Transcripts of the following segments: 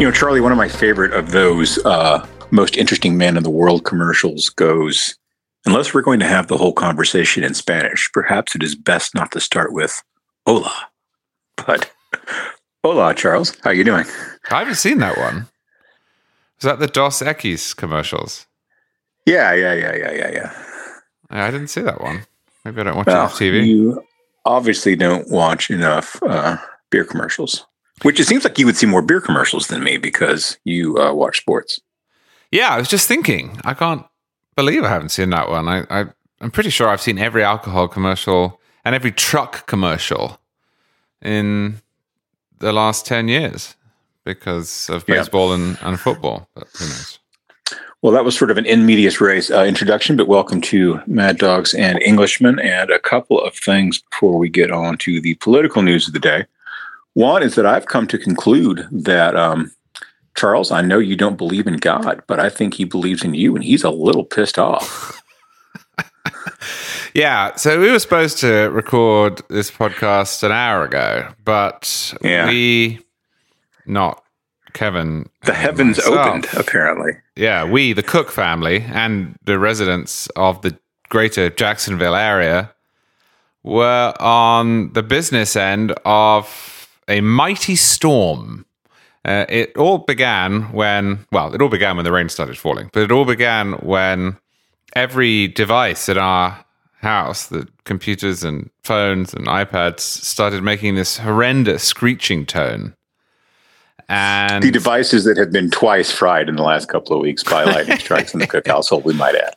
You know, Charlie, one of my favorite of those uh, most interesting man in the world commercials goes, unless we're going to have the whole conversation in Spanish, perhaps it is best not to start with hola. But hola, Charles. How are you doing? I haven't seen that one. Is that the Dos Equis commercials? Yeah, yeah, yeah, yeah, yeah, yeah. I didn't see that one. Maybe I don't watch Well, enough TV. You obviously don't watch enough uh, beer commercials, which it seems like you would see more beer commercials than me because you uh, watch sports. Yeah, I was just thinking. I can't believe I haven't seen that one. I, I I'm pretty sure I've seen every alcohol commercial and every truck commercial in the last ten years because of Yeah. baseball and, and football. But who knows? Well, that was sort of an in medias res uh, introduction, but welcome to Mad Dogs and Englishmen. And a couple of things before we get on to the political news of the day. One is that I've come to conclude that, um, Charles, I know you don't believe in God, but I think he believes in you, and he's a little pissed off. Yeah, so we were supposed to record this podcast an hour ago, but Yeah. we, not Kevin, The heavens myself, opened, apparently. Yeah, we, the Cook family, and the residents of the greater Jacksonville area were on the business end of a mighty storm. Uh, it all began when, well, it all began when the rain started falling, but it all began when every device in our house, the computers and phones and iPads, started making this horrendous screeching tone. And The devices that have been twice fried in the last couple of weeks by lightning strikes in the Cook household, we might add.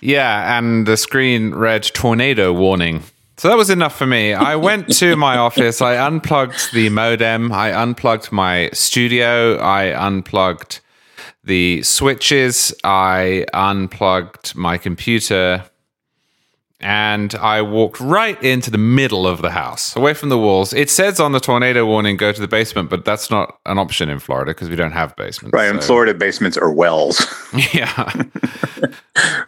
Yeah, and the screen read tornado warning. So that was enough for me. I went to my office, I unplugged the modem, I unplugged my studio, I unplugged the switches, I unplugged my computer, and I walked right into the middle of the house, away from the walls. It says on the tornado warning, go to the basement, but that's not an option in Florida because we don't have basements. Right. In Florida, basements are wells, Yeah.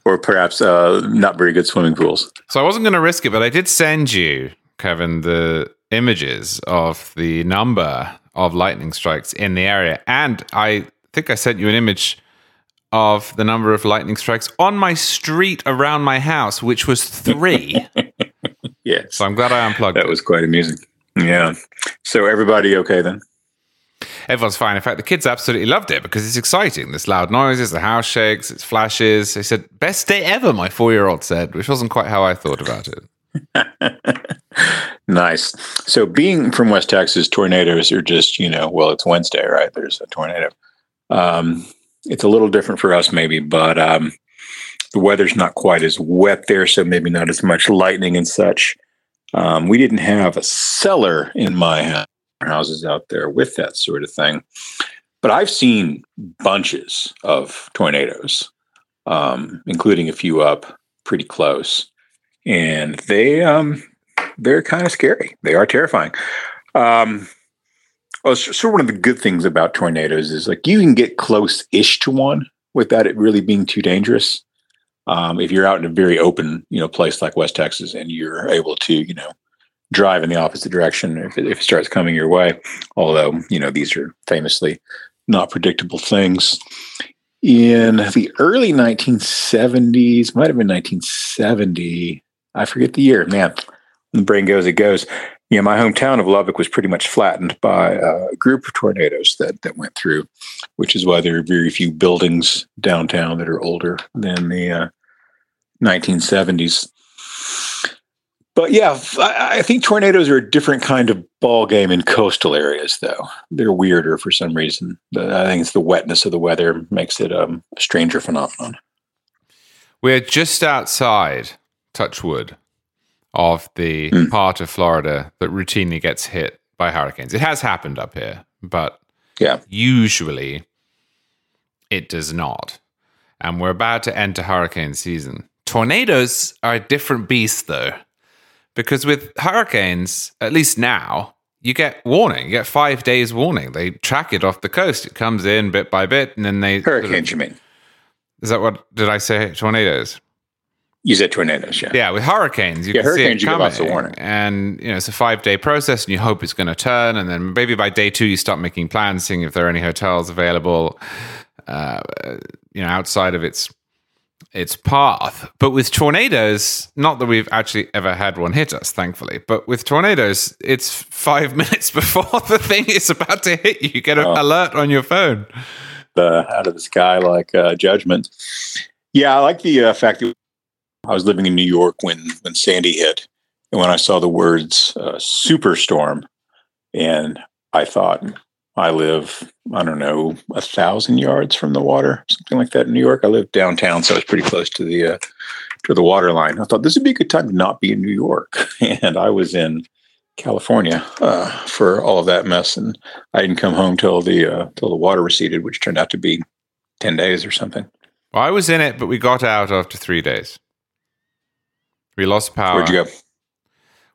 or perhaps uh, not very good swimming pools. So I wasn't going to risk it, but I did send you, Kevin, the images of the number of lightning strikes in the area. And I think I sent you an image of the number of lightning strikes on my street around my house, which was three. Yes. so I'm glad I unplugged That it. was quite amusing. Yeah. So everybody okay then? Everyone's fine. In fact, the kids absolutely loved it because it's exciting. There's loud noises, the house shakes, it's flashes. They said, best day ever, my four year old said, which wasn't quite how I thought about it. Nice. So being from West Texas, tornadoes are just, you know, well, it's Wednesday, right? There's a tornado. Um, it's a little different for us maybe, but um, the weather's not quite as wet there, so maybe not as much lightning and such. Um, we didn't have a cellar in my house, houses out there with that sort of thing. But I've seen bunches of tornadoes, um, including a few up pretty close. And they um, they're kind of scary. They are terrifying. Um, well, so one of the good things about tornadoes is like you can get close-ish to one without it really being too dangerous. Um, if you're out in a very open, you know, place like West Texas, and you're able to, you know, drive in the opposite direction if it, if it starts coming your way. Although, you know, these are famously not predictable things. In the early 1970s, might have been 1970. I forget the year. Man, when the brain goes, it goes. Yeah, my hometown of Lubbock was pretty much flattened by a group of tornadoes that that went through, which is why there are very few buildings downtown that are older than the uh, 1970s. But yeah, I think tornadoes are a different kind of ball game in coastal areas, though. They're weirder for some reason. I think it's the wetness of the weather makes it um, a stranger phenomenon. We're just outside, touch wood, of the Hmm. part of Florida that routinely gets hit by hurricanes. It has happened up here, but Yeah. usually it does not. And we're about to enter hurricane season. Tornadoes are a different beast, though, because with hurricanes, at least now, you get warning. You get five days warning. They track it off the coast. It comes in bit by bit, and then they Hurricanes, you mean? Is that what did I say? Tornadoes. You said tornadoes, yeah. Yeah, with hurricanes, you Yeah, can see hurricanes, it you give coming, of warning. and you know it's a five day process, and you hope it's going to turn, and then maybe by day two you start making plans, seeing if there are any hotels available, uh, you know, outside of its its path. But with tornadoes, not that we've actually ever had one hit us, thankfully, but with tornadoes, it's five minutes before the thing is about to hit you. You get an Oh. alert on your phone. the out of the sky like uh, judgment. Yeah, I like the uh, fact that I was living in New York when when Sandy hit, and when I saw the words uh, "superstorm," and I thought, I live I don't know a thousand yards from the water, something like that in New York. I live downtown, so I was pretty close to the uh, to the water line. I thought this would be a good time to not be in New York, and I was in California uh, for all of that mess, and I didn't come home till the uh, till the water receded, which turned out to be ten days or something. Well, I was in it, but we got out after three days. We lost power. Where'd you go?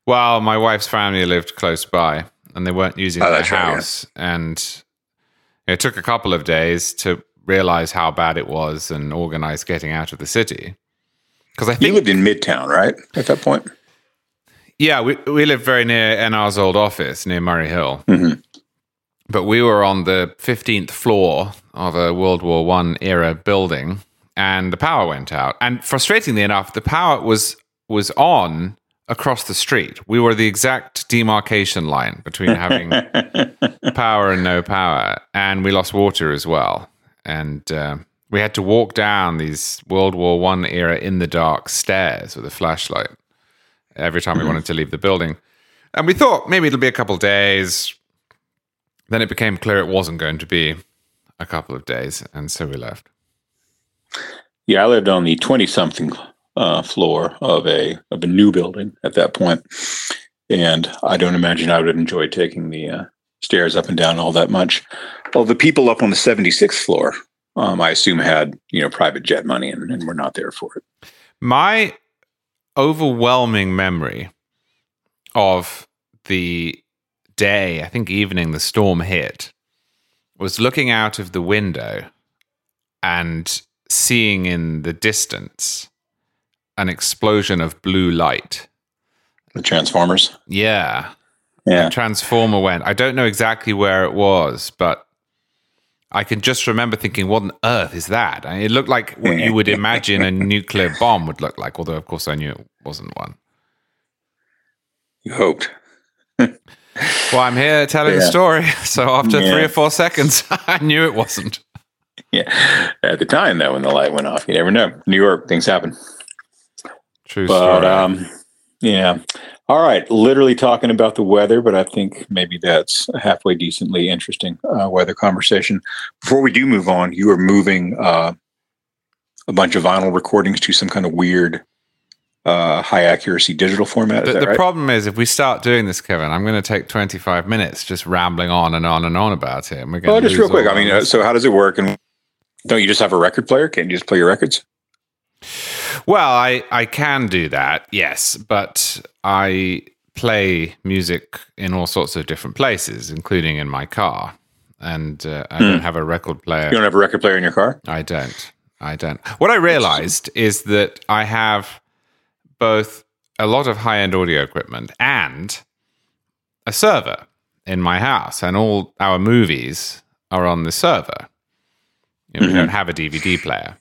Well, my wife's family lived close by, and they weren't using Oh, the that's right, yeah. house. And it took a couple of days to realize how bad it was and organize getting out of the city. Because I think You lived in Midtown, right? At that point, yeah, we we lived very near NR's old office near Murray Hill, Mhm. but we were on the fifteenth floor of a World War One era building, and the power went out. And frustratingly enough, the power was was on across the street. We were the exact demarcation line between having power and no power, and we lost water as well. And uh, we had to walk down these World War One era in the dark stairs with a flashlight every time we wanted to leave the building. And we thought maybe it'll be a couple days. Then it became clear it wasn't going to be a couple of days, and so we left. yeah, I lived on the twenty something uh, floor of a of a new building at that point, and I don't imagine I would enjoy taking the uh, stairs up and down all that much. Well, the people up on the seventy sixth floor, um, I assume, had you know private jet money and, and were not there for it. My overwhelming memory of the day, I think evening the storm hit, was looking out of the window and seeing in the distance an explosion of blue light. The Transformers, Yeah. yeah, A transformer went. I don't know exactly where it was, but I can just remember thinking, what on earth is that? And it looked like what you would imagine a nuclear bomb would look like, although, of course, I knew it wasn't one. you hoped. Well, I'm here telling the story. So after Yeah. three or four seconds, I knew it wasn't. Yeah, at the time though, when the light went off, you never know. New York, things happen. True But story. um, yeah. All right. Literally talking about the weather, but I think maybe that's a halfway decently interesting uh, weather conversation. Before we do move on, you are moving uh, a bunch of vinyl recordings to some kind of weird uh, high accuracy digital format. Is the the right? problem is, if we start doing this, Kevin, I'm going to take 25 minutes just rambling on and on and on about it. And we're going to just real quick. I mean, uh, so how does it work? And don't you just have a record player? Can't you just play your records? Well, I, I can do that, yes, but I play music in all sorts of different places, including in my car. And uh, I don't have a record player. You don't have a record player in your car? I don't. I don't. What I realized is that I have both a lot of high end audio equipment and a server in my house, and all our movies are on the server. You know, We don't have a DVD player.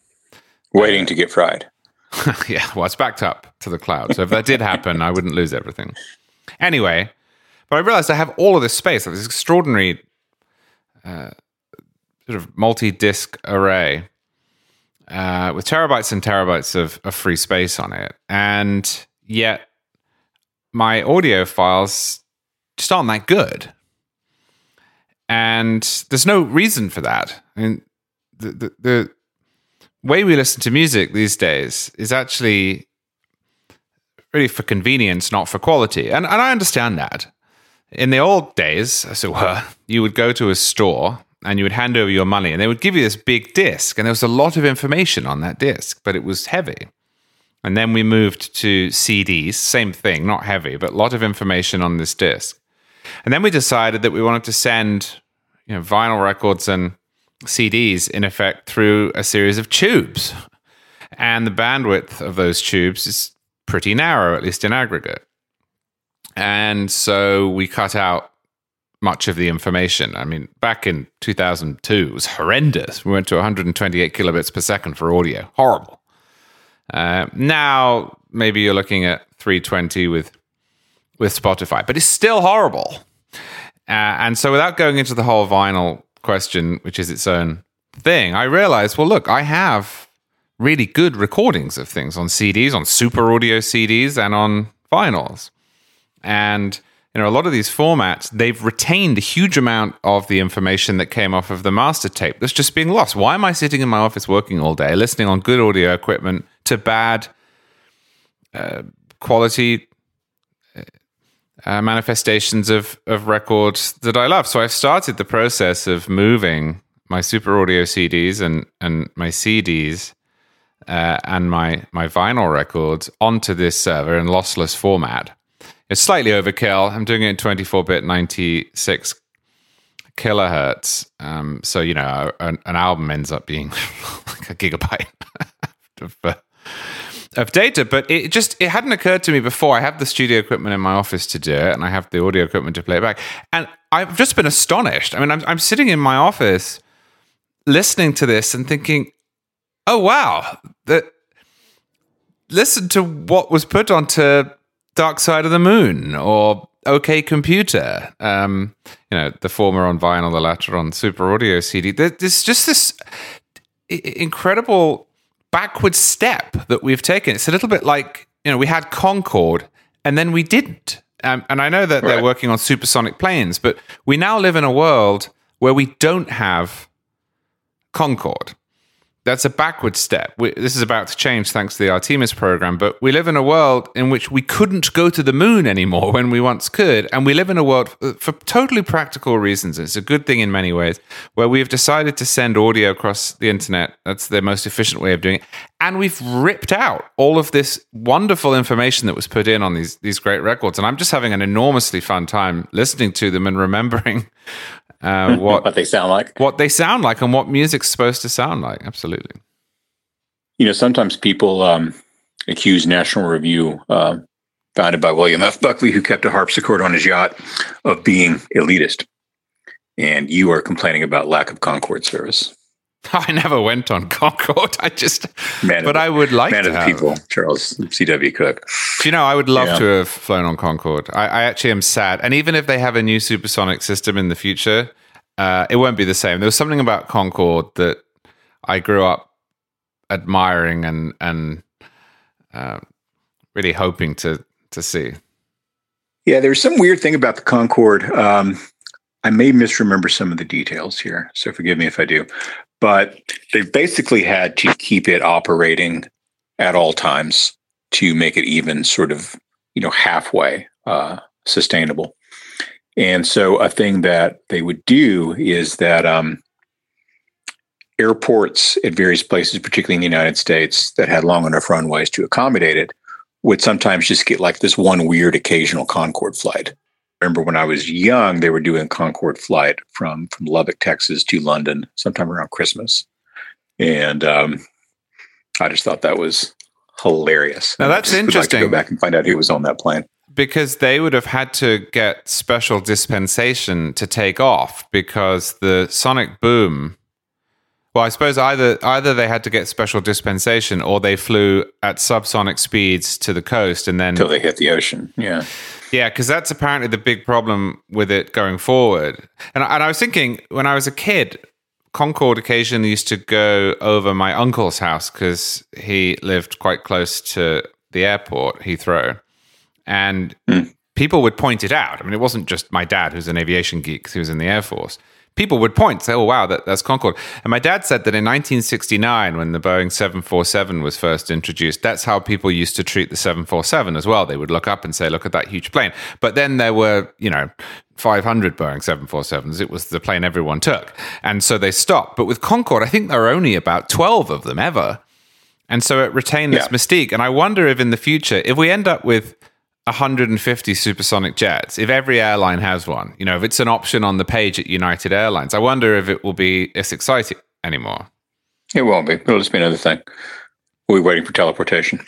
Waiting to get fried. yeah, well, it's backed up to the cloud. So if that did happen, I wouldn't lose everything. Anyway, but I realized I have all of this space, this extraordinary uh, sort of multi disc array uh, with terabytes and terabytes of, of free space on it. And yet my audio files just aren't that good. And there's no reason for that. I mean, the, the, the way we listen to music these days is actually really for convenience, not for quality. And, and I understand that. In the old days, as it were, you would go to a store and you would hand over your money and they would give you this big disc. And there was a lot of information on that disc, but it was heavy. And then we moved to CDs, same thing, not heavy, but a lot of information on this disc. And then we decided that we wanted to send you know, vinyl records and CDs in effect through a series of tubes. and the bandwidth of those tubes is pretty narrow, at least in aggregate. And so we cut out much of the information. I mean, back in 2002, it was horrendous. We went to 128 kilobits per second for audio. Horrible. Uh, now, maybe you're looking at 320 with with Spotify, but it's still horrible. Uh, and so, without going into the whole vinyl question, which is its own thing, I realized, well, look, I have really good recordings of things on CDs, on super audio CDs, and on vinyls. And you know, a lot of these formats, they've retained a huge amount of the information that came off of the master tape that's just being lost. Why am I sitting in my office working all day, listening on good audio equipment to bad uh, quality uh, manifestations of, of records that I love? So I've started the process of moving my super audio CDs and, and my CDs uh, and my, my vinyl records onto this server in lossless format it's slightly overkill. I'm doing it in 24 bit, 96 kilohertz. Um, so, you know, an, an, album ends up being like a gigabyte of data. But it just it hadn't occurred to me before. I have the studio equipment in my office to do it, and I have the audio equipment to play it back. And I've just been astonished. I mean, I'm, I'm sitting in my office listening to this and thinking, oh, wow, that listen to what was put onto Dark Side of the Moon or OK Computer. Um, you know, the former on vinyl, the latter on Super Audio CD. There's just this incredible backward step that we've taken. It's a little bit like you know we had Concorde and then we didn't. Um, and I know that right. they're working on supersonic planes, but we now live in a world where we don't have Concorde that's a backward step. We, this is about to change thanks to the Artemis program, but we live in a world in which we couldn't go to the moon anymore when we once could. And we live in a world uh, for totally practical reasons. It's a good thing in many ways where we've decided to send audio across the internet. That's the most efficient way of doing it. And we've ripped out all of this wonderful information that was put in on these, these great records. And I'm just having an enormously fun time listening to them and remembering uh, what, what they sound like, what they sound like, and what music's supposed to sound like. Absolutely. You know, sometimes people um, accuse National Review, uh, founded by William F. Buckley, who kept a harpsichord on his yacht, of being elitist. And you are complaining about lack of Concorde service. I never went on Concorde. I just, man but the, I would like man to of the people, Charles C.W. Cooke. You know, I would love yeah. to have flown on Concorde. I, I, actually am sad, and even if they have a new supersonic system in the future, uh, it won't be the same. There was something about Concorde that I grew up admiring and and uh, really hoping to to see. Yeah, there's some weird thing about the Concorde. Um, I may misremember some of the details here, so forgive me if I do but they've basically had to keep it operating at all times to make it even sort of you know halfway uh, sustainable. And so a thing that they would do is that um, airports at various places, particularly in the United States, that had long enough runways to accommodate it, would sometimes just get like this one weird occasional Concorde flight remember when I was young, they were doing Concorde flight from from Lubbock, Texas to London sometime around Christmas. And um, I just thought that was hilarious. Now that's interesting. Like go back and find out who was on that plane. Because they would have had to get special dispensation to take off because the sonic boom well, I suppose either either they had to get special dispensation or they flew at subsonic speeds to the coast and then until they hit the ocean. Yeah, yeah, because that's apparently the big problem with it going forward. And and I was thinking when I was a kid, Concorde occasionally used to go over my uncle's house because he lived quite close to the airport, Heathrow, and. Mm. People would point it out. I mean, it wasn't just my dad, who's an aviation geek, who was in the Air Force people would point, say, "Oh, wow, that, that's Concorde." And my dad said that in 1969, when the Boeing 747 was first introduced, that's how people used to treat the 747 as well. They would look up and say, "Look at that huge plane." But then there were, you know, 500 Boeing 747s. It was the plane everyone took, and so they stopped. But with Concorde, I think there are only about 12 of them ever. And so it retained this yeah. mystique. And I wonder if in the future, if we end up with 150 supersonic jets, if every airline has one, you know, if it's an option on the page at United Airlines, I wonder if it will be as exciting anymore. It won't be. It'll just be another thing. We'll be waiting for teleportation.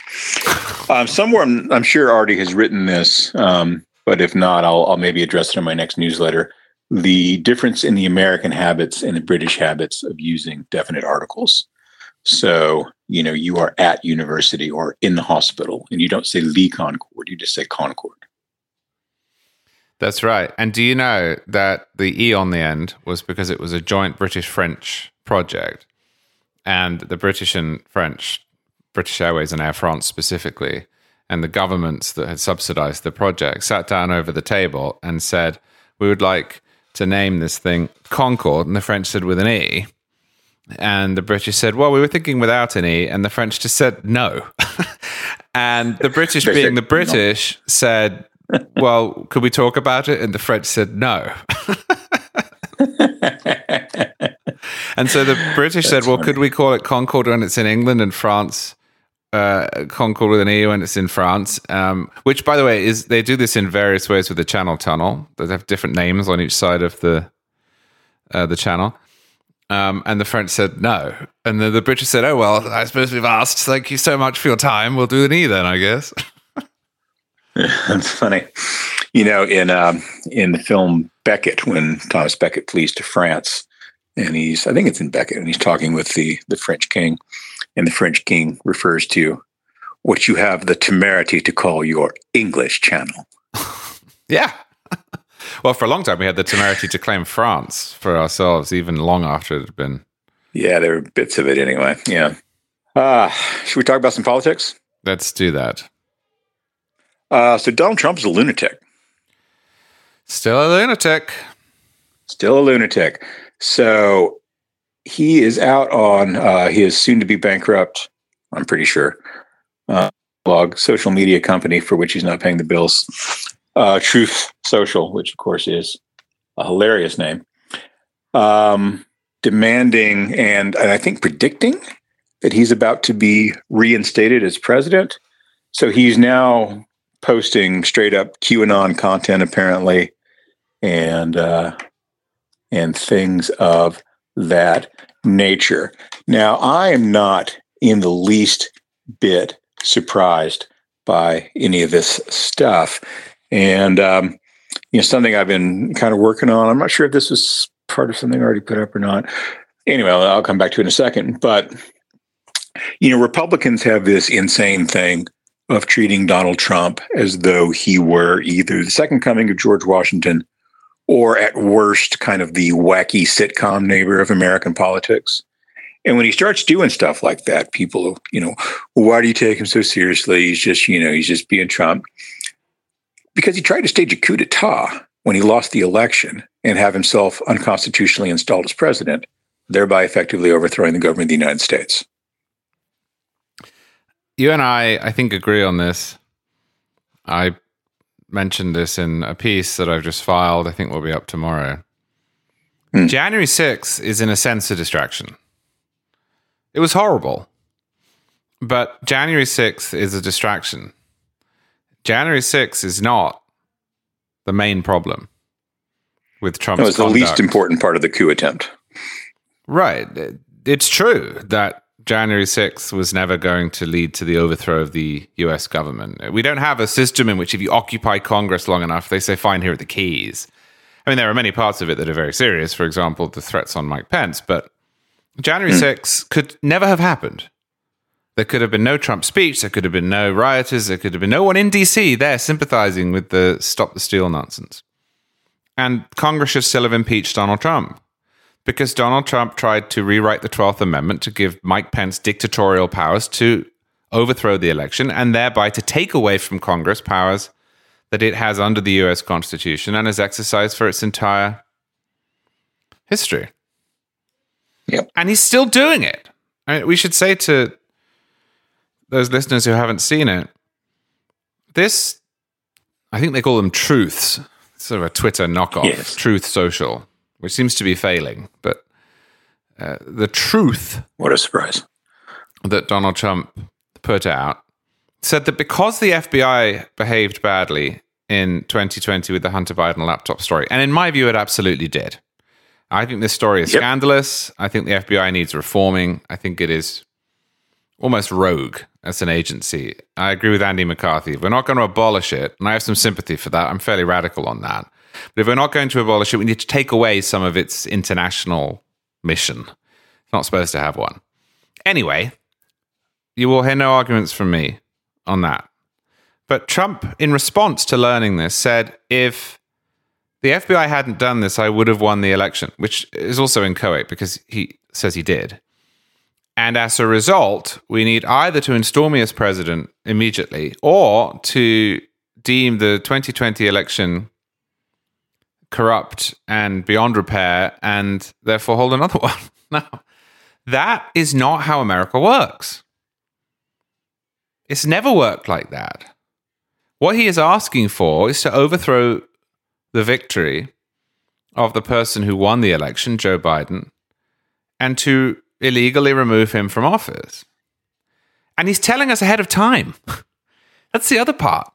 Um, somewhere, I'm, I'm, sure Artie has written this, um, but if not, I'll, I'll maybe address it in my next newsletter. The difference in the American habits and the British habits of using definite articles. So, you know, you are at university or in the hospital, and you don't say Lee Concorde, you just say Concorde. That's right. And do you know that the E on the end was because it was a joint British French project? And the British and French, British Airways and Air France specifically, and the governments that had subsidized the project sat down over the table and said, We would like to name this thing Concorde. And the French said, with an E. And the British said, Well, we were thinking without an E. And the French just said, No. and the British, being the British, said, Well, could we talk about it? And the French said, No. and so the British said, Well, funny. could we call it Concord when it's in England and France? Uh, Concorde with an E when it's in France, um, which, by the way, is they do this in various ways with the Channel Tunnel. They have different names on each side of the uh, the channel. Um, and the French said no. And the, the British said, oh, well, I suppose we've asked. Thank you so much for your time. We'll do an E then, I guess. That's funny. You know, in um, in the film Becket, when Thomas Becket flees to France, and he's I think it's in Becket, and he's talking with the the French king, and the French king refers to what you have the temerity to call your English channel. yeah. Well, for a long time, we had the temerity to claim France for ourselves, even long after it had been. Yeah, there were bits of it anyway. Yeah. Uh, should we talk about some politics? Let's do that. Uh, so Donald Trump is a lunatic. Still a lunatic. Still a lunatic. So he is out on uh, his soon to be bankrupt, I'm pretty sure, uh, blog social media company for which he's not paying the bills uh, Truth Social, which of course is a hilarious name, um, demanding and, and I think predicting that he's about to be reinstated as president. So he's now posting straight up QAnon content, apparently, and uh, and things of that nature. Now, I am not in the least bit surprised by any of this stuff. And um, you know, something I've been kind of working on. I'm not sure if this is part of something I already put up or not. Anyway, I'll come back to it in a second. But you know, Republicans have this insane thing of treating Donald Trump as though he were either the second coming of George Washington or at worst kind of the wacky sitcom neighbor of American politics. And when he starts doing stuff like that, people, you know, why do you take him so seriously? He's just, you know, he's just being Trump because he tried to stage a coup d'etat when he lost the election and have himself unconstitutionally installed as president, thereby effectively overthrowing the government of the United States. You and I, I think, agree on this. I mentioned this in a piece that I've just filed. I think will be up tomorrow. Hmm. January 6th is, in a sense, a distraction. It was horrible. But January 6th is a distraction. January 6th is not the main problem with Trump's. It was the least important part of the coup attempt. Right. It's true that January 6th was never going to lead to the overthrow of the US government. We don't have a system in which if you occupy Congress long enough, they say, fine, here are the keys. I mean, there are many parts of it that are very serious. For example, the threats on Mike Pence. But January mm. 6th could never have happened there could have been no Trump speech. There could have been no rioters. There could have been no one in DC there sympathizing with the stop the steal nonsense. And Congress should still have impeached Donald Trump because Donald Trump tried to rewrite the 12th Amendment to give Mike Pence dictatorial powers to overthrow the election and thereby to take away from Congress powers that it has under the US Constitution and has exercised for its entire history. Yep. And he's still doing it. I mean, we should say to those listeners who haven't seen it, this, I think they call them truths, sort of a Twitter knockoff, yes. Truth Social, which seems to be failing. But uh, the truth. What a surprise. That Donald Trump put out said that because the FBI behaved badly in 2020 with the Hunter Biden laptop story, and in my view, it absolutely did. I think this story is yep. scandalous. I think the FBI needs reforming. I think it is almost rogue as an agency. I agree with Andy McCarthy. We're not going to abolish it, and I have some sympathy for that, I'm fairly radical on that. But if we're not going to abolish it, we need to take away some of its international mission. It's not supposed to have one. Anyway, you will hear no arguments from me on that. But Trump, in response to learning this, said if the FBI hadn't done this, I would have won the election, which is also inchoate because he says he did. And as a result, we need either to install me as president immediately or to deem the 2020 election corrupt and beyond repair and therefore hold another one. now, that is not how America works. It's never worked like that. What he is asking for is to overthrow the victory of the person who won the election, Joe Biden, and to illegally remove him from office. And he's telling us ahead of time. That's the other part.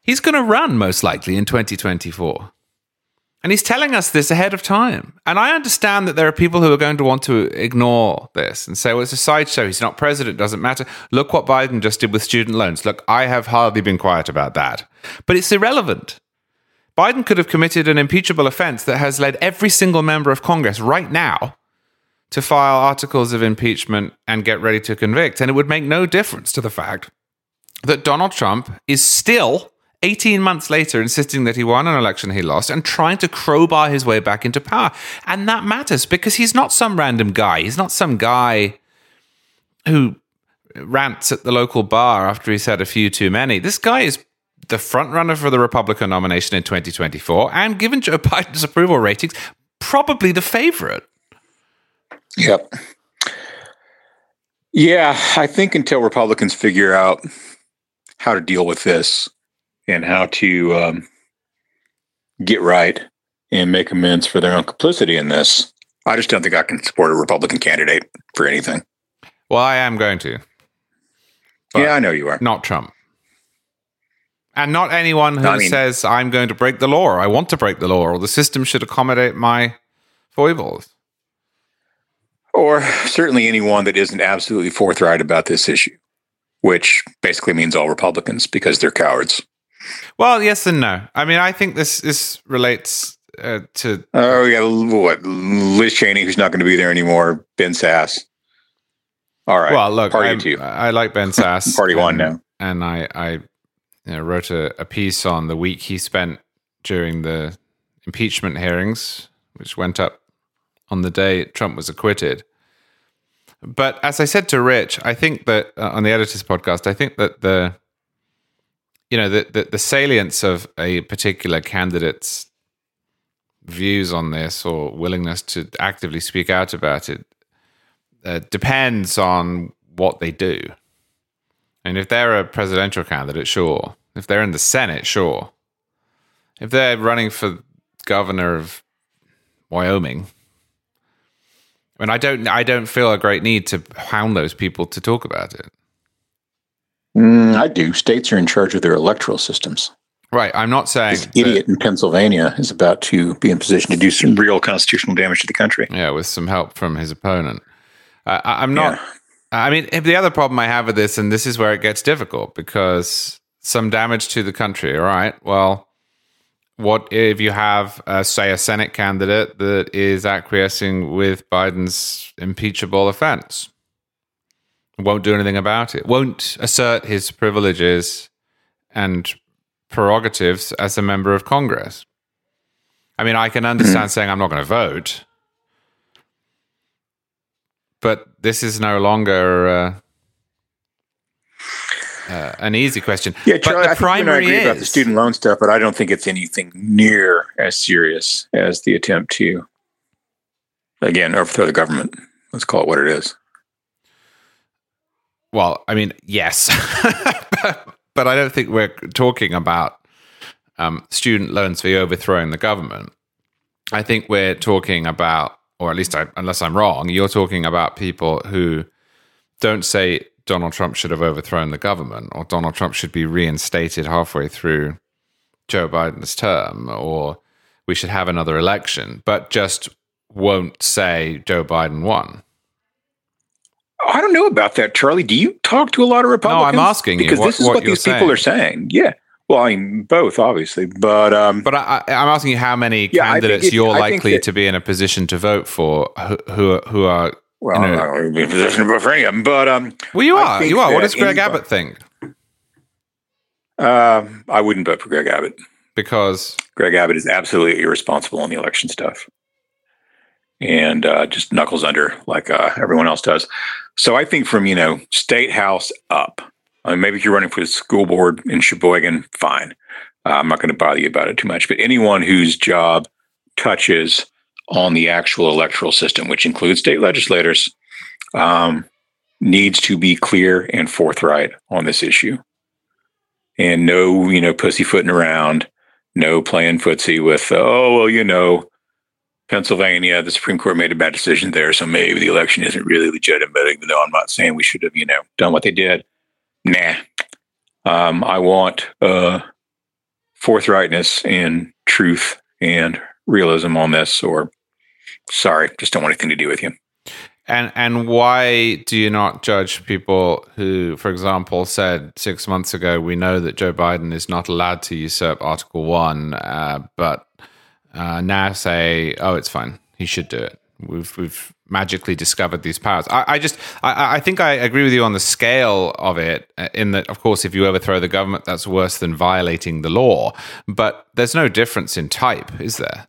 He's going to run most likely in 2024. And he's telling us this ahead of time. And I understand that there are people who are going to want to ignore this and say, well, it's a sideshow. He's not president. Doesn't matter. Look what Biden just did with student loans. Look, I have hardly been quiet about that. But it's irrelevant. Biden could have committed an impeachable offense that has led every single member of Congress right now to file articles of impeachment and get ready to convict. And it would make no difference to the fact that Donald Trump is still 18 months later insisting that he won an election he lost and trying to crowbar his way back into power. And that matters because he's not some random guy. He's not some guy who rants at the local bar after he's had a few too many. This guy is the front runner for the Republican nomination in 2024 and given Joe Biden's approval ratings, probably the favorite. Yep. Yeah, I think until Republicans figure out how to deal with this and how to um, get right and make amends for their own complicity in this, I just don't think I can support a Republican candidate for anything. Well, I am going to. Yeah, I know you are. Not Trump. And not anyone who I mean, says, I'm going to break the law, or I want to break the law, or the system should accommodate my foibles or certainly anyone that isn't absolutely forthright about this issue, which basically means all Republicans because they're cowards. Well, yes and no. I mean, I think this this relates uh, to. Oh, yeah, what Liz Cheney, who's not going to be there anymore. Ben Sasse. All right. Well, look, party two. I like Ben Sasse. party one now. And I, I you know, wrote a, a piece on the week he spent during the impeachment hearings, which went up on the day Trump was acquitted. But as I said to Rich, I think that uh, on the editors podcast, I think that the you know the, the, the salience of a particular candidate's views on this or willingness to actively speak out about it uh, depends on what they do. And if they're a presidential candidate, sure. If they're in the Senate, sure. If they're running for governor of Wyoming, I mean, I don't, I don't feel a great need to hound those people to talk about it. Mm, I do. States are in charge of their electoral systems. Right. I'm not saying this idiot in Pennsylvania is about to be in position to do some real constitutional damage to the country. Yeah, with some help from his opponent. Uh, I'm not. Yeah. I mean, the other problem I have with this, and this is where it gets difficult because some damage to the country. All right. Well, what if you have, uh, say, a Senate candidate that is acquiescing with Biden's impeachable offense? Won't do anything about it, won't assert his privileges and prerogatives as a member of Congress. I mean, I can understand saying I'm not going to vote, but this is no longer. Uh, uh, an easy question. Yeah, Charlie, I primary agree is, about the student loan stuff, but I don't think it's anything near as serious as the attempt to, again, overthrow the government. Let's call it what it is. Well, I mean, yes, but I don't think we're talking about um, student loans for overthrowing the government. I think we're talking about, or at least I, unless I'm wrong, you're talking about people who don't say Donald Trump should have overthrown the government, or Donald Trump should be reinstated halfway through Joe Biden's term, or we should have another election, but just won't say Joe Biden won. I don't know about that, Charlie. Do you talk to a lot of Republicans? No, I'm asking because this is what, what, these saying. people are saying. Yeah. Well, I mean, both, obviously, but um, But I, I'm asking you how many Yeah, candidates it- you're likely that- to be in a position to vote for who who, who are. Well, I'm not going to be in a position to vote for any of them. But um, Well, you I are. You are. What does Greg anybody- Abbott think? uh, I wouldn't vote for Greg Abbott. Because Greg Abbott is absolutely irresponsible on the election stuff, and uh, just knuckles under like uh, everyone else does. So I think from you know state house up. I mean, maybe if you're running for the school board in Sheboygan, fine. Uh, I'm not going to bother you about it too much. But anyone whose job touches on the actual electoral system, which includes state legislators, um, needs to be clear and forthright on this issue. And no, you know, pussyfooting around, no playing footsie with, oh, well, you know, Pennsylvania, the Supreme Court made a bad decision there, so maybe the election isn't really legitimate, even though I'm not saying we should have, you know, done what they did. Nah. Um, I want uh, forthrightness and truth and realism on this, or sorry, just don't want anything to do with you. and and why do you not judge people who, for example, said six months ago, we know that Joe Biden is not allowed to usurp Article One, uh, but uh, now say, oh, it's fine, he should do it. We've we've magically discovered these powers. I, I just I, I think I agree with you on the scale of it. uh, In that, of course, if you overthrow the government, that's worse than violating the law. But there's no difference in type, is there?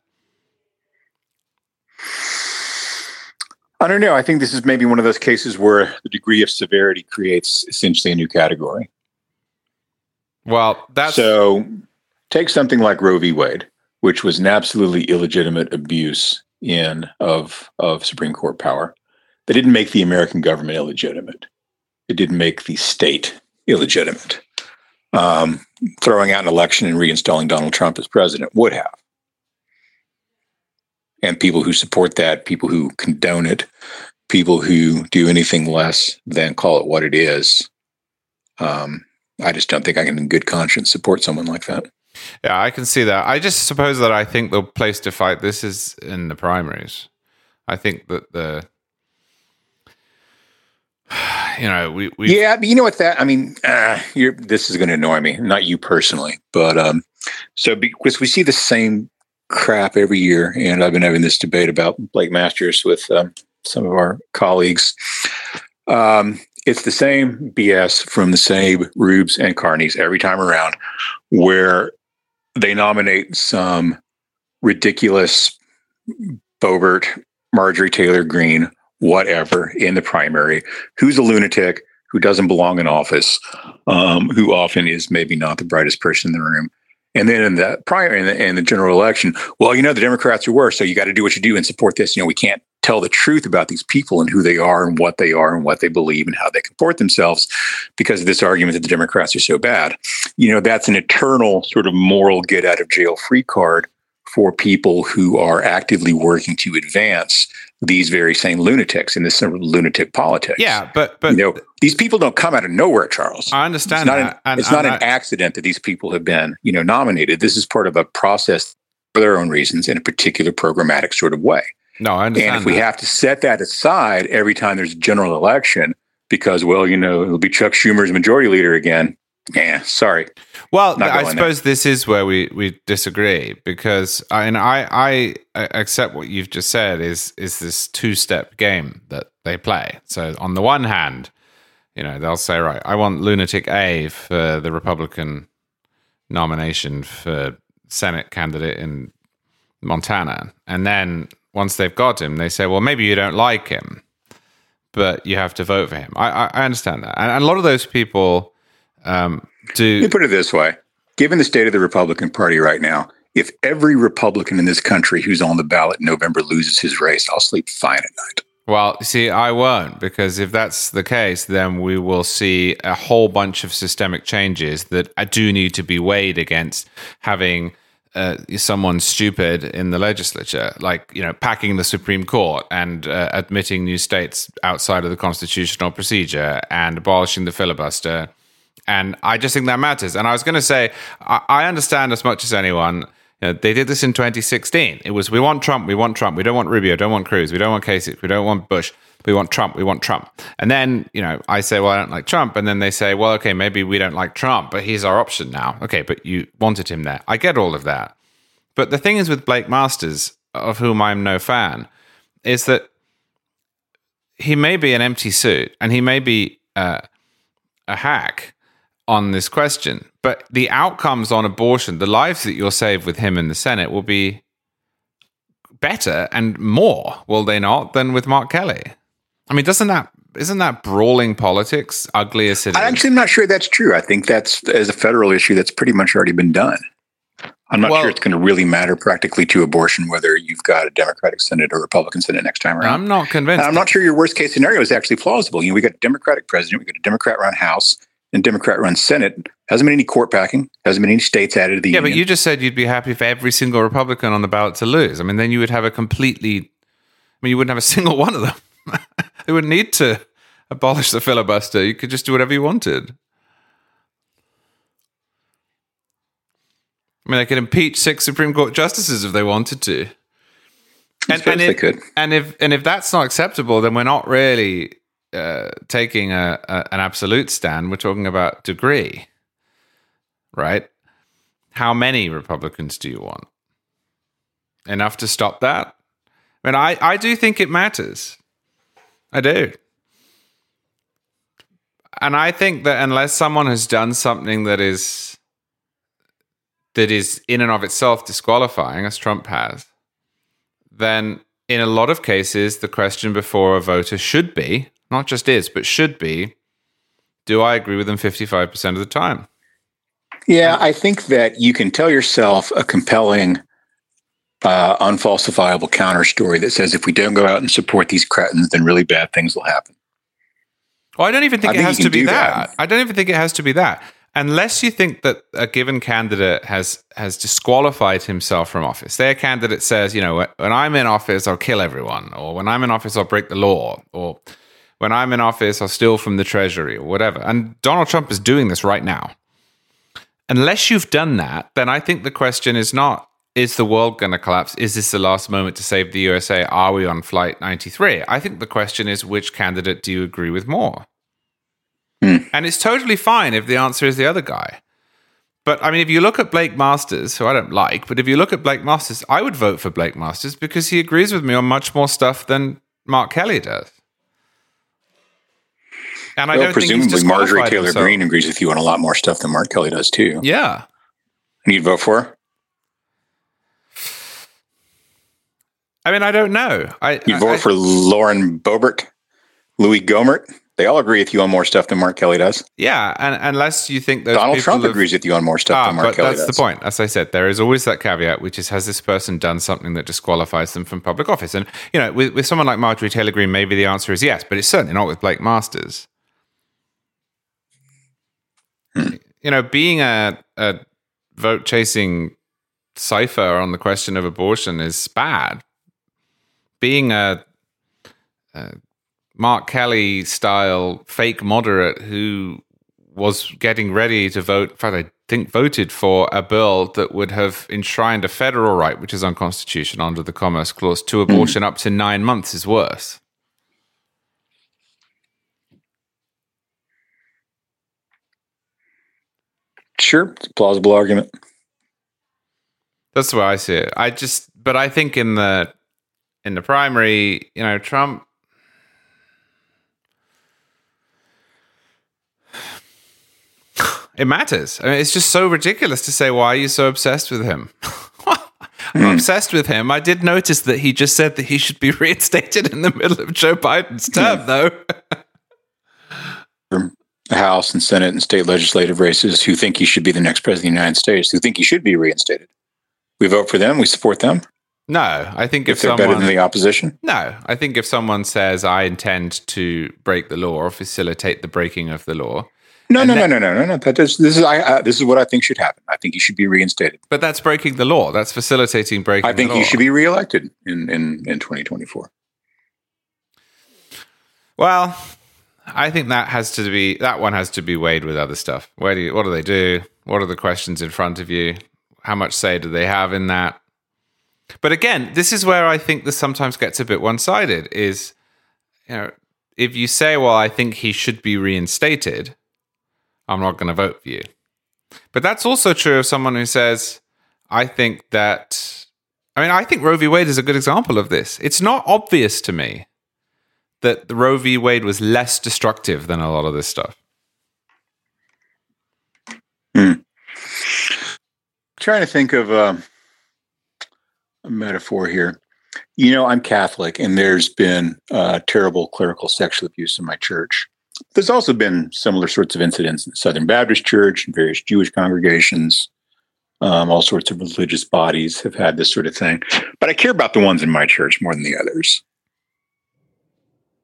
I don't know. I think this is maybe one of those cases where the degree of severity creates essentially a new category. Well, that's so take something like Roe v. Wade, which was an absolutely illegitimate abuse in of of Supreme Court power. That didn't make the American government illegitimate. It didn't make the state illegitimate. Um, throwing out an election and reinstalling Donald Trump as president would have. And people who support that, people who condone it, people who do anything less than call it what it is, um, I just don't think I can, in good conscience, support someone like that. Yeah, I can see that. I just suppose that I think the place to fight this is in the primaries. I think that the you know we we Yeah, but you know what? That I mean, uh, you're, this is going to annoy me, not you personally, but um, so because we see the same crap every year, and I've been having this debate about Blake Masters with um, some of our colleagues. Um, it's the same BS from the same Rubes and Carneys every time around, where they nominate some ridiculous Boebert, Marjorie Taylor Greene, whatever in the primary, who's a lunatic, who doesn't belong in office, um, who often is maybe not the brightest person in the room. And then in the primary in the, in the general election, well, you know, the Democrats are worse, so you got to do what you do and support this. You know, we can't tell the truth about these people and who they are and what they are and what they believe and how they comport themselves because of this argument that the Democrats are so bad. You know, that's an eternal sort of moral get out of jail free card for people who are actively working to advance these very same lunatics in this sort of lunatic politics. yeah, but but you know, these people don't come out of nowhere, Charles. I understand it's not, that. an, and, it's not and an accident that these people have been, you know, nominated. This is part of a process for their own reasons in a particular programmatic sort of way. no, I understand. And if we have to set that aside every time there's a general election because, well, you know, it'll be Chuck Schumer's majority leader again. Yeah, sorry. Well, I suppose this is where we, we disagree because I and I, I accept what you've just said is is this two step game that they play. So on the one hand, you know they'll say right, I want lunatic A for the Republican nomination for Senate candidate in Montana, and then once they've got him, they say, well, maybe you don't like him, but you have to vote for him. I I, I understand that, and, and a lot of those people. Um, do Let me put it this way given the state of the Republican Party right now, if every Republican in this country who's on the ballot in November loses his race, I'll sleep fine at night. Well, see, I won't because if that's the case, then we will see a whole bunch of systemic changes that I do need to be weighed against having uh, someone stupid in the legislature, like you know, packing the Supreme Court and uh, admitting new states outside of the constitutional procedure and abolishing the filibuster. And I just think that matters. And I was going to say, I, I understand as much as anyone You know, they did this in 2016. It was we want Trump, we want Trump, we don't want Rubio, don't want Cruz, we don't want Kasich, we don't want Bush, we want Trump, we want Trump. And then you know I say, well, I don't like Trump, and then they say, well, okay, maybe we don't like Trump, but he's our option now. Okay, but you wanted him there. I get all of that. But the thing is with Blake Masters, of whom I'm no fan, is that he may be an empty suit and he may be uh, a hack on this question, but the outcomes on abortion, the lives that you'll save with him in the Senate will be better and more, will they not, than with Mark Kelly? I mean, doesn't that isn't that brawling politics ugly as it I actually am not sure that's true. I think that's as a federal issue that's pretty much already been done. I'm not Well- sure it's going to really matter practically to abortion whether you've got a Democratic Senate or Republican Senate next time around. I'm not convinced. And I'm not sure your worst case scenario is actually plausible. You know, we got a Democratic president, we got a Democrat run House, and Democrat run Senate. Hasn't been any court packing. Hasn't been any states added to the yeah, but you just said you'd be happy for every single Republican on the ballot to lose. I mean, then you would have a completely. I mean, you wouldn't have a single one of them. they wouldn't need to abolish the filibuster. You could just do whatever you wanted. I mean, they could impeach six Supreme Court justices if they wanted to. Suppose they if, could. and if and if that's not acceptable, then we're not really uh, taking a, a an absolute stand. We're talking about degree, right? How many Republicans do you want? Enough to stop that? I mean, I, I do think it matters. I do. And I think that unless someone has done something that is that is in and of itself disqualifying, as Trump has, then in a lot of cases, the question before a voter should be, not just is, but should be, do I agree with them 55% of the time? Yeah, I think that you can tell yourself a compelling, uh, unfalsifiable counter story that says if we don't go out and support these cretins, then really bad things will happen. Well, I don't even think I it think has to be that. that. I don't even think it has to be that. Unless you think that a given candidate has has disqualified himself from office. A candidate says, you know, when I'm in office, I'll kill everyone, or when I'm in office, I'll break the law, or when I'm in office, I'll steal from the treasury, or whatever. And Donald Trump is doing this right now. Unless you've done that, then I think the question is not is the world going to collapse? Is this the last moment to save the USA? Are we on flight 93? I think the question is which candidate do you agree with more? Hmm. And it's totally fine if the answer is the other guy. But I mean, if you look at Blake Masters, who I don't like, but if you look at Blake Masters, I would vote for Blake Masters because he agrees with me on much more stuff than Mark Kelly does. And I well, don't think presumably Marjorie Taylor himself. Greene agrees with you on a lot more stuff than Mark Kelly does too. Yeah. And you'd vote for her? I mean, I don't know. I You'd I- vote I- for Lauren Boebert, Louis Gohmert. They all agree with you on more stuff than Mark Kelly does. yeah, and unless you think those Donald Trump have- agrees with you on more stuff Ah, than Mark but Kelly that's does. the point. As I said, there is always that caveat, which is has this person done something that disqualifies them from public office? And you know, with, with someone like Marjorie Taylor Greene, maybe the answer is yes, but it's certainly not with Blake Masters. You know, being a, a vote chasing cipher on the question of abortion is bad. Being a, a Mark Kelly style fake moderate who was getting ready to vote, in fact, I think voted for a bill that would have enshrined a federal right, which is unconstitutional under the Commerce Clause, to mm. abortion up to nine months is worse. Sure, it's a plausible argument. That's the way I see it. I just, but I think in the in the primary, you know, Trump. It matters. I mean, it's just so ridiculous to say, "Why are you so obsessed with him?" I'm not obsessed with him. I did notice that he just said that he should be reinstated in the middle of Joe Biden's term, hmm. though. House and Senate and state legislative races who think he should be the next president of the United States, who think he should be reinstated. We vote for them. We support them. no, I think if, If they're someone better than the opposition, No, I think if someone says I intend to break the law or facilitate the breaking of the law, no, no, that- no, no, no, no, no. That is, this is I, uh, this is what I think should happen. I think he should be reinstated. but that's breaking the law. That's facilitating breaking. I think the law. I think he should be reelected in in in 2024. Well, I think that has to be that one has to be weighed with other stuff. Where do you, what do they do? What are the questions in front of you? how much say do they have in that? But again, this is where I think this sometimes gets a bit one sided. Is you know, if you say, "Well, I think he should be reinstated," I'm not going to vote for you. But that's also true of someone who says, "I think that." I mean, I think Roe v. Wade is a good example of this. It's not obvious to me that the Roe v. Wade was less destructive than a lot of this stuff. Hmm. Trying to think of uh, a metaphor here. You know, I'm Catholic, and there's been uh, terrible clerical sexual abuse in my church. There's also been similar sorts of incidents in the Southern Baptist Church and various Jewish congregations. Um, all sorts of religious bodies have had this sort of thing. But I care about the ones in my church more than the others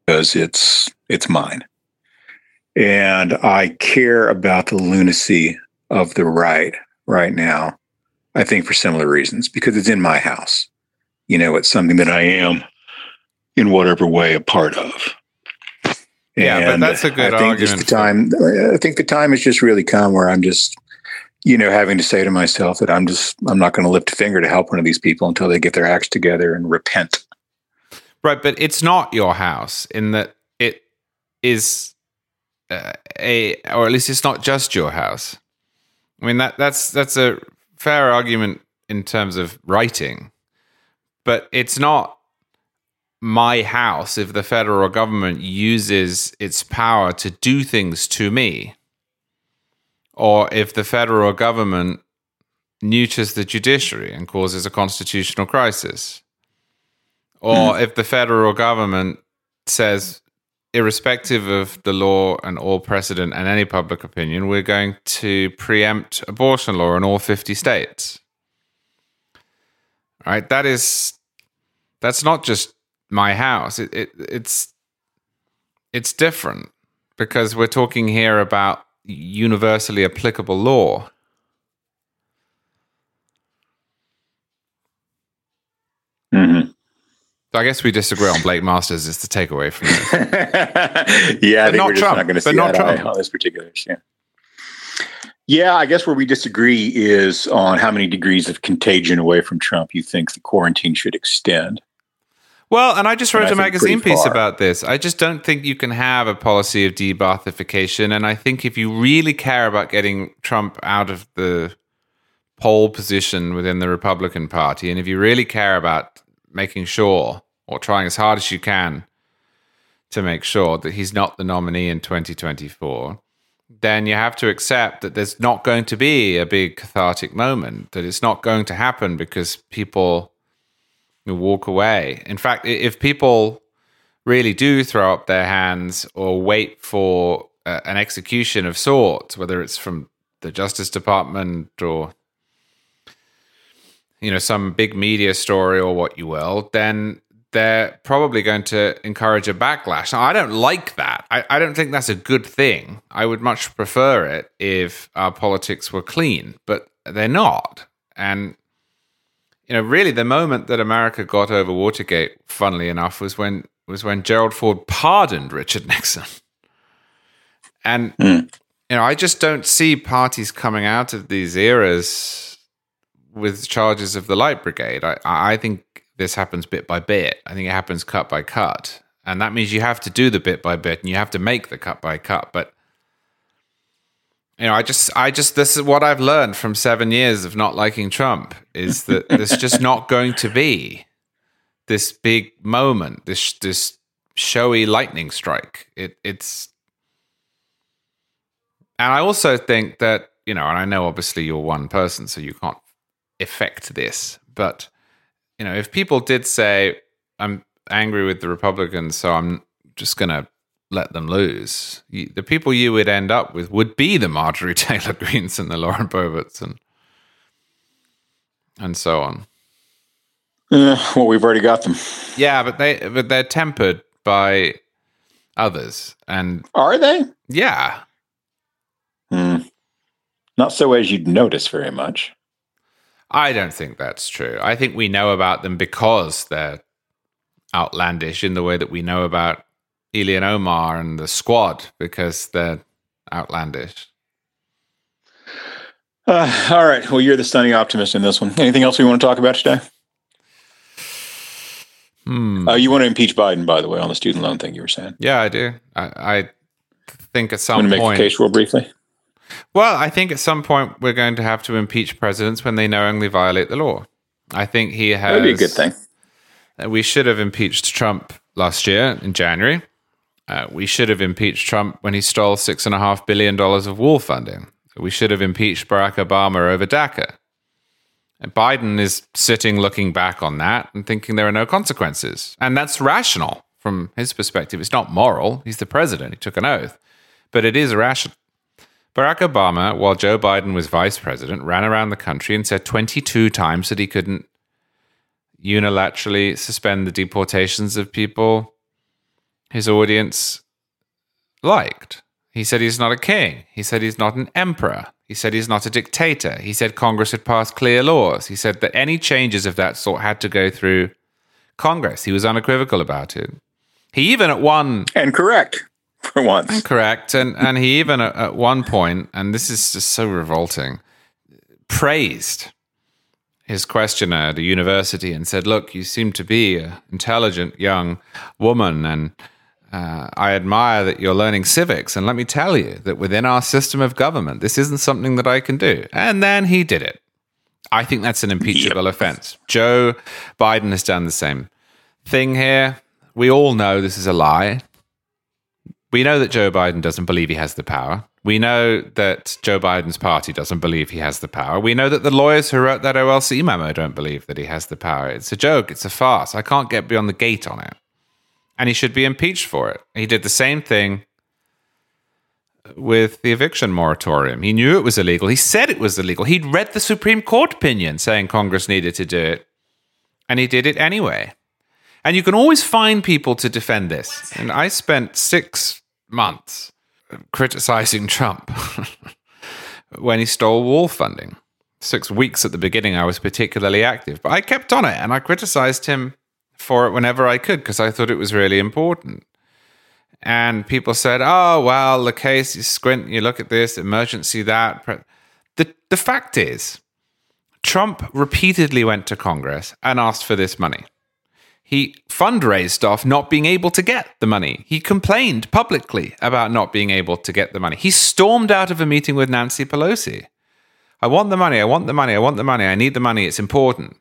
because it's it's mine. And I care about the lunacy of the right right now. I think for similar reasons because it's in my house. You know, it's something that I am in whatever way a part of. Yeah, and but that's a good I think argument. The time, I think the time has just really come where I'm just, you know, having to say to myself that I'm just, I'm not going to lift a finger to help one of these people until they get their acts together and repent. Right, but it's not your house in that it is uh, a, or at least it's not just your house. I mean that that's that's a fair argument in terms of writing, but it's not my house if the federal government uses its power to do things to me, or if the federal government neuters the judiciary and causes a constitutional crisis or hmm. if the federal government says, irrespective of the law and all precedent and any public opinion, we're going to preempt abortion law in all 50 states. Right? That is, that's not just my house. It, it, it's, it's different because we're talking here about universally applicable law. Mm-hmm. So I guess we disagree on Blake Masters is the takeaway from this. yeah, I But think not we're just Trump. not going to see to Trump. on this particular issue. Yeah, I guess where we disagree is on how many degrees of contagion away from Trump you think the quarantine should extend. Well, and I just wrote I a magazine piece about this. I just don't think you can have a policy of de-Baathification. And I think if you really care about getting Trump out of the pole position within the Republican Party, and if you really care about making sure or trying as hard as you can to make sure that he's not the nominee in 2024, then you have to accept that there's not going to be a big cathartic moment, that it's not going to happen because people walk away. In fact, if people really do throw up their hands or wait for uh, an execution of sorts, whether it's from the Justice Department or you know some big media story or what you will, then they're probably going to encourage a backlash. Now, I don't like that. I, I don't think that's a good thing. I would much prefer it if our politics were clean, but they're not. And you know, really, the moment that America got over Watergate, funnily enough, was when was when Gerald Ford pardoned Richard Nixon. And Hmm. you know, I just don't see parties coming out of these eras with charges of the Light Brigade. I, I think this happens bit by bit. I think it happens cut by cut, and that means you have to do the bit by bit, and you have to make the cut by cut. But you know, I just, I just, this is what I've learned from seven years of not liking Trump is that there's just not going to be this big moment, this this showy lightning strike. It, it's, and I also think that you know, and I know obviously you're one person, so you can't affect this, but you know, if people did say, "I'm angry with the Republicans, so I'm just going to let them lose," you, the people you would end up with would be the Marjorie Taylor Greenes and the Lauren Boeberts and and so on. Uh, well, we've already got them. Yeah, but they but they're tempered by others, and Are they? yeah, Hmm. Not so as you'd notice very much. I don't think that's true. I think we know about them because they're outlandish in the way that we know about Ilhan Omar and the squad because they're outlandish. Uh, all right. Well, you're the stunning optimist in this one. Anything else we want to talk about today? Hmm. Uh, you want to impeach Biden, by the way, on the student loan thing you were saying. Yeah, I do. I, I think at some going to make point. the case real briefly. Well, I think at some point we're going to have to impeach presidents when they knowingly violate the law. I think he has. That'd be a good thing. We should have impeached Trump last year in January. Uh, we should have impeached Trump when he stole six and a half billion dollars of wall funding. We should have impeached Barack Obama over DACA. And Biden is sitting looking back on that and thinking there are no consequences. And that's rational from his perspective. It's not moral. He's the president, he took an oath, but it is rational. Barack Obama, while Joe Biden was vice president, ran around the country and said 22 times that he couldn't unilaterally suspend the deportations of people his audience liked. He said he's not a king. He said he's not an emperor. He said he's not a dictator. He said Congress had passed clear laws. He said that any changes of that sort had to go through Congress. He was unequivocal about it. He even at one And correct for once. Correct. And and he even at, one point, and this is just so revolting, praised his questioner at a university and said, Look, you seem to be an intelligent young woman, and uh, I admire that you're learning civics. And let me tell you that within our system of government, this isn't something that I can do. And then he did it. I think that's an impeachable offense. Joe Biden has done the same thing here. We all know this is a lie. We know that Joe Biden doesn't believe he has the power. We know that Joe Biden's party doesn't believe he has the power. We know that the lawyers who wrote that OLC memo don't believe that he has the power. It's a joke. It's a farce. I can't get beyond the gate on it. And he should be impeached for it. He did the same thing with the eviction moratorium. He knew it was illegal. He said it was illegal. He'd read the Supreme Court opinion saying Congress needed to do it. And he did it anyway. And you can always find people to defend this. And I spent six months criticizing Trump when he stole wall funding. Six weeks at the beginning, I was particularly active, but I kept on it and I criticized him for it whenever I could because I thought it was really important. And people said, oh, well, the case, you squint, you look at this, emergency that. The, the fact is, Trump repeatedly went to Congress and asked for this money. He fundraised off not being able to get the money. He complained publicly about not being able to get the money. He stormed out of a meeting with Nancy Pelosi. I want the money. I want the money. I want the money. I need the money. It's important.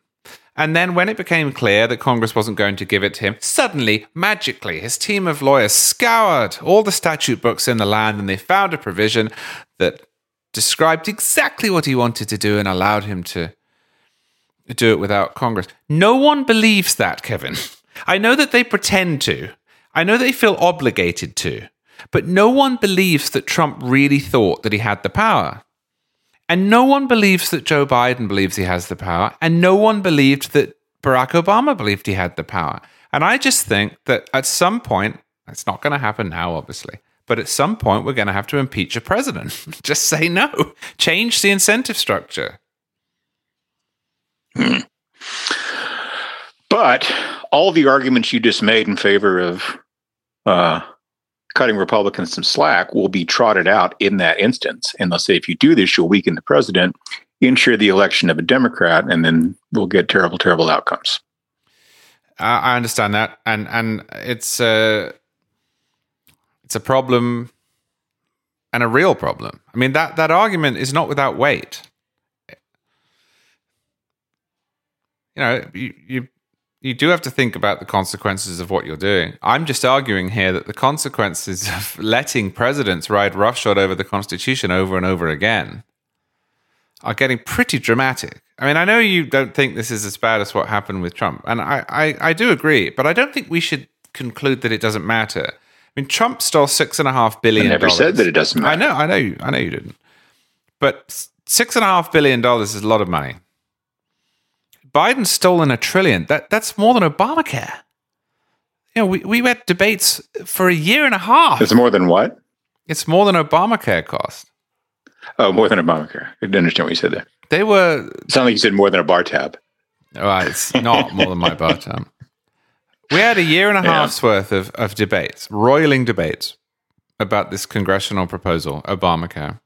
And then, when it became clear that Congress wasn't going to give it to him, suddenly, magically, his team of lawyers scoured all the statute books in the land and they found a provision that described exactly what he wanted to do and allowed him to do it without Congress. No one believes that, Kevin. I know that they pretend to. I know they feel obligated to. But no one believes that Trump really thought that he had the power. And no one believes that Joe Biden believes he has the power. And no one believed that Barack Obama believed he had the power. And I just think that at some point, it's not going to happen now, obviously, but at some point, we're going to have to impeach a president. just say no, change the incentive structure. Hmm. But all the arguments you just made in favor of uh, cutting Republicans some slack will be trotted out in that instance. And they'll say, if you do this, you'll weaken the president, ensure the election of a Democrat, and then we'll get terrible, terrible outcomes. I understand that, and and it's a it's a problem, and a real problem. I mean that that argument is not without weight. You know, you you you do have to think about the consequences of what you're doing. I'm just arguing here that the consequences of letting presidents ride roughshod over the Constitution over and over again are getting pretty dramatic. I mean, I know you don't think this is as bad as what happened with Trump, and I, I, I do agree, but I don't think we should conclude that it doesn't matter. I mean, Trump stole six and a half billion. I never said that it doesn't matter. I know, I know, you, I know you didn't. But six and a half billion dollars is a lot of money. Biden's stolen a trillion. That that's more than Obamacare. You know, we, we had debates for a year and a half. It's more than what? It's more than Obamacare cost. Oh, more than Obamacare. I didn't understand what you said there. They were. It sounded like you said more than a bar tab. Well, it's not more than my bar tab. We had a year and a half's yeah. worth of, of debates, roiling debates about this congressional proposal, Obamacare.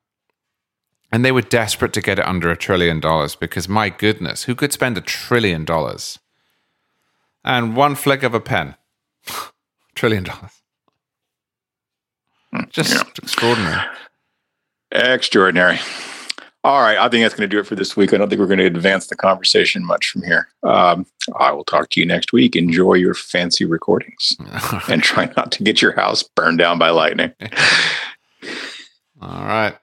And they were desperate to get it under a trillion dollars because, my goodness, who could spend a trillion dollars? And one flick of a pen, trillion dollars. Just Yeah. extraordinary. Extraordinary. All right. I think that's going to do it for this week. I don't think we're going to advance the conversation much from here. Um, I will talk to you next week. Enjoy your fancy recordings and try not to get your house burned down by lightning. All right.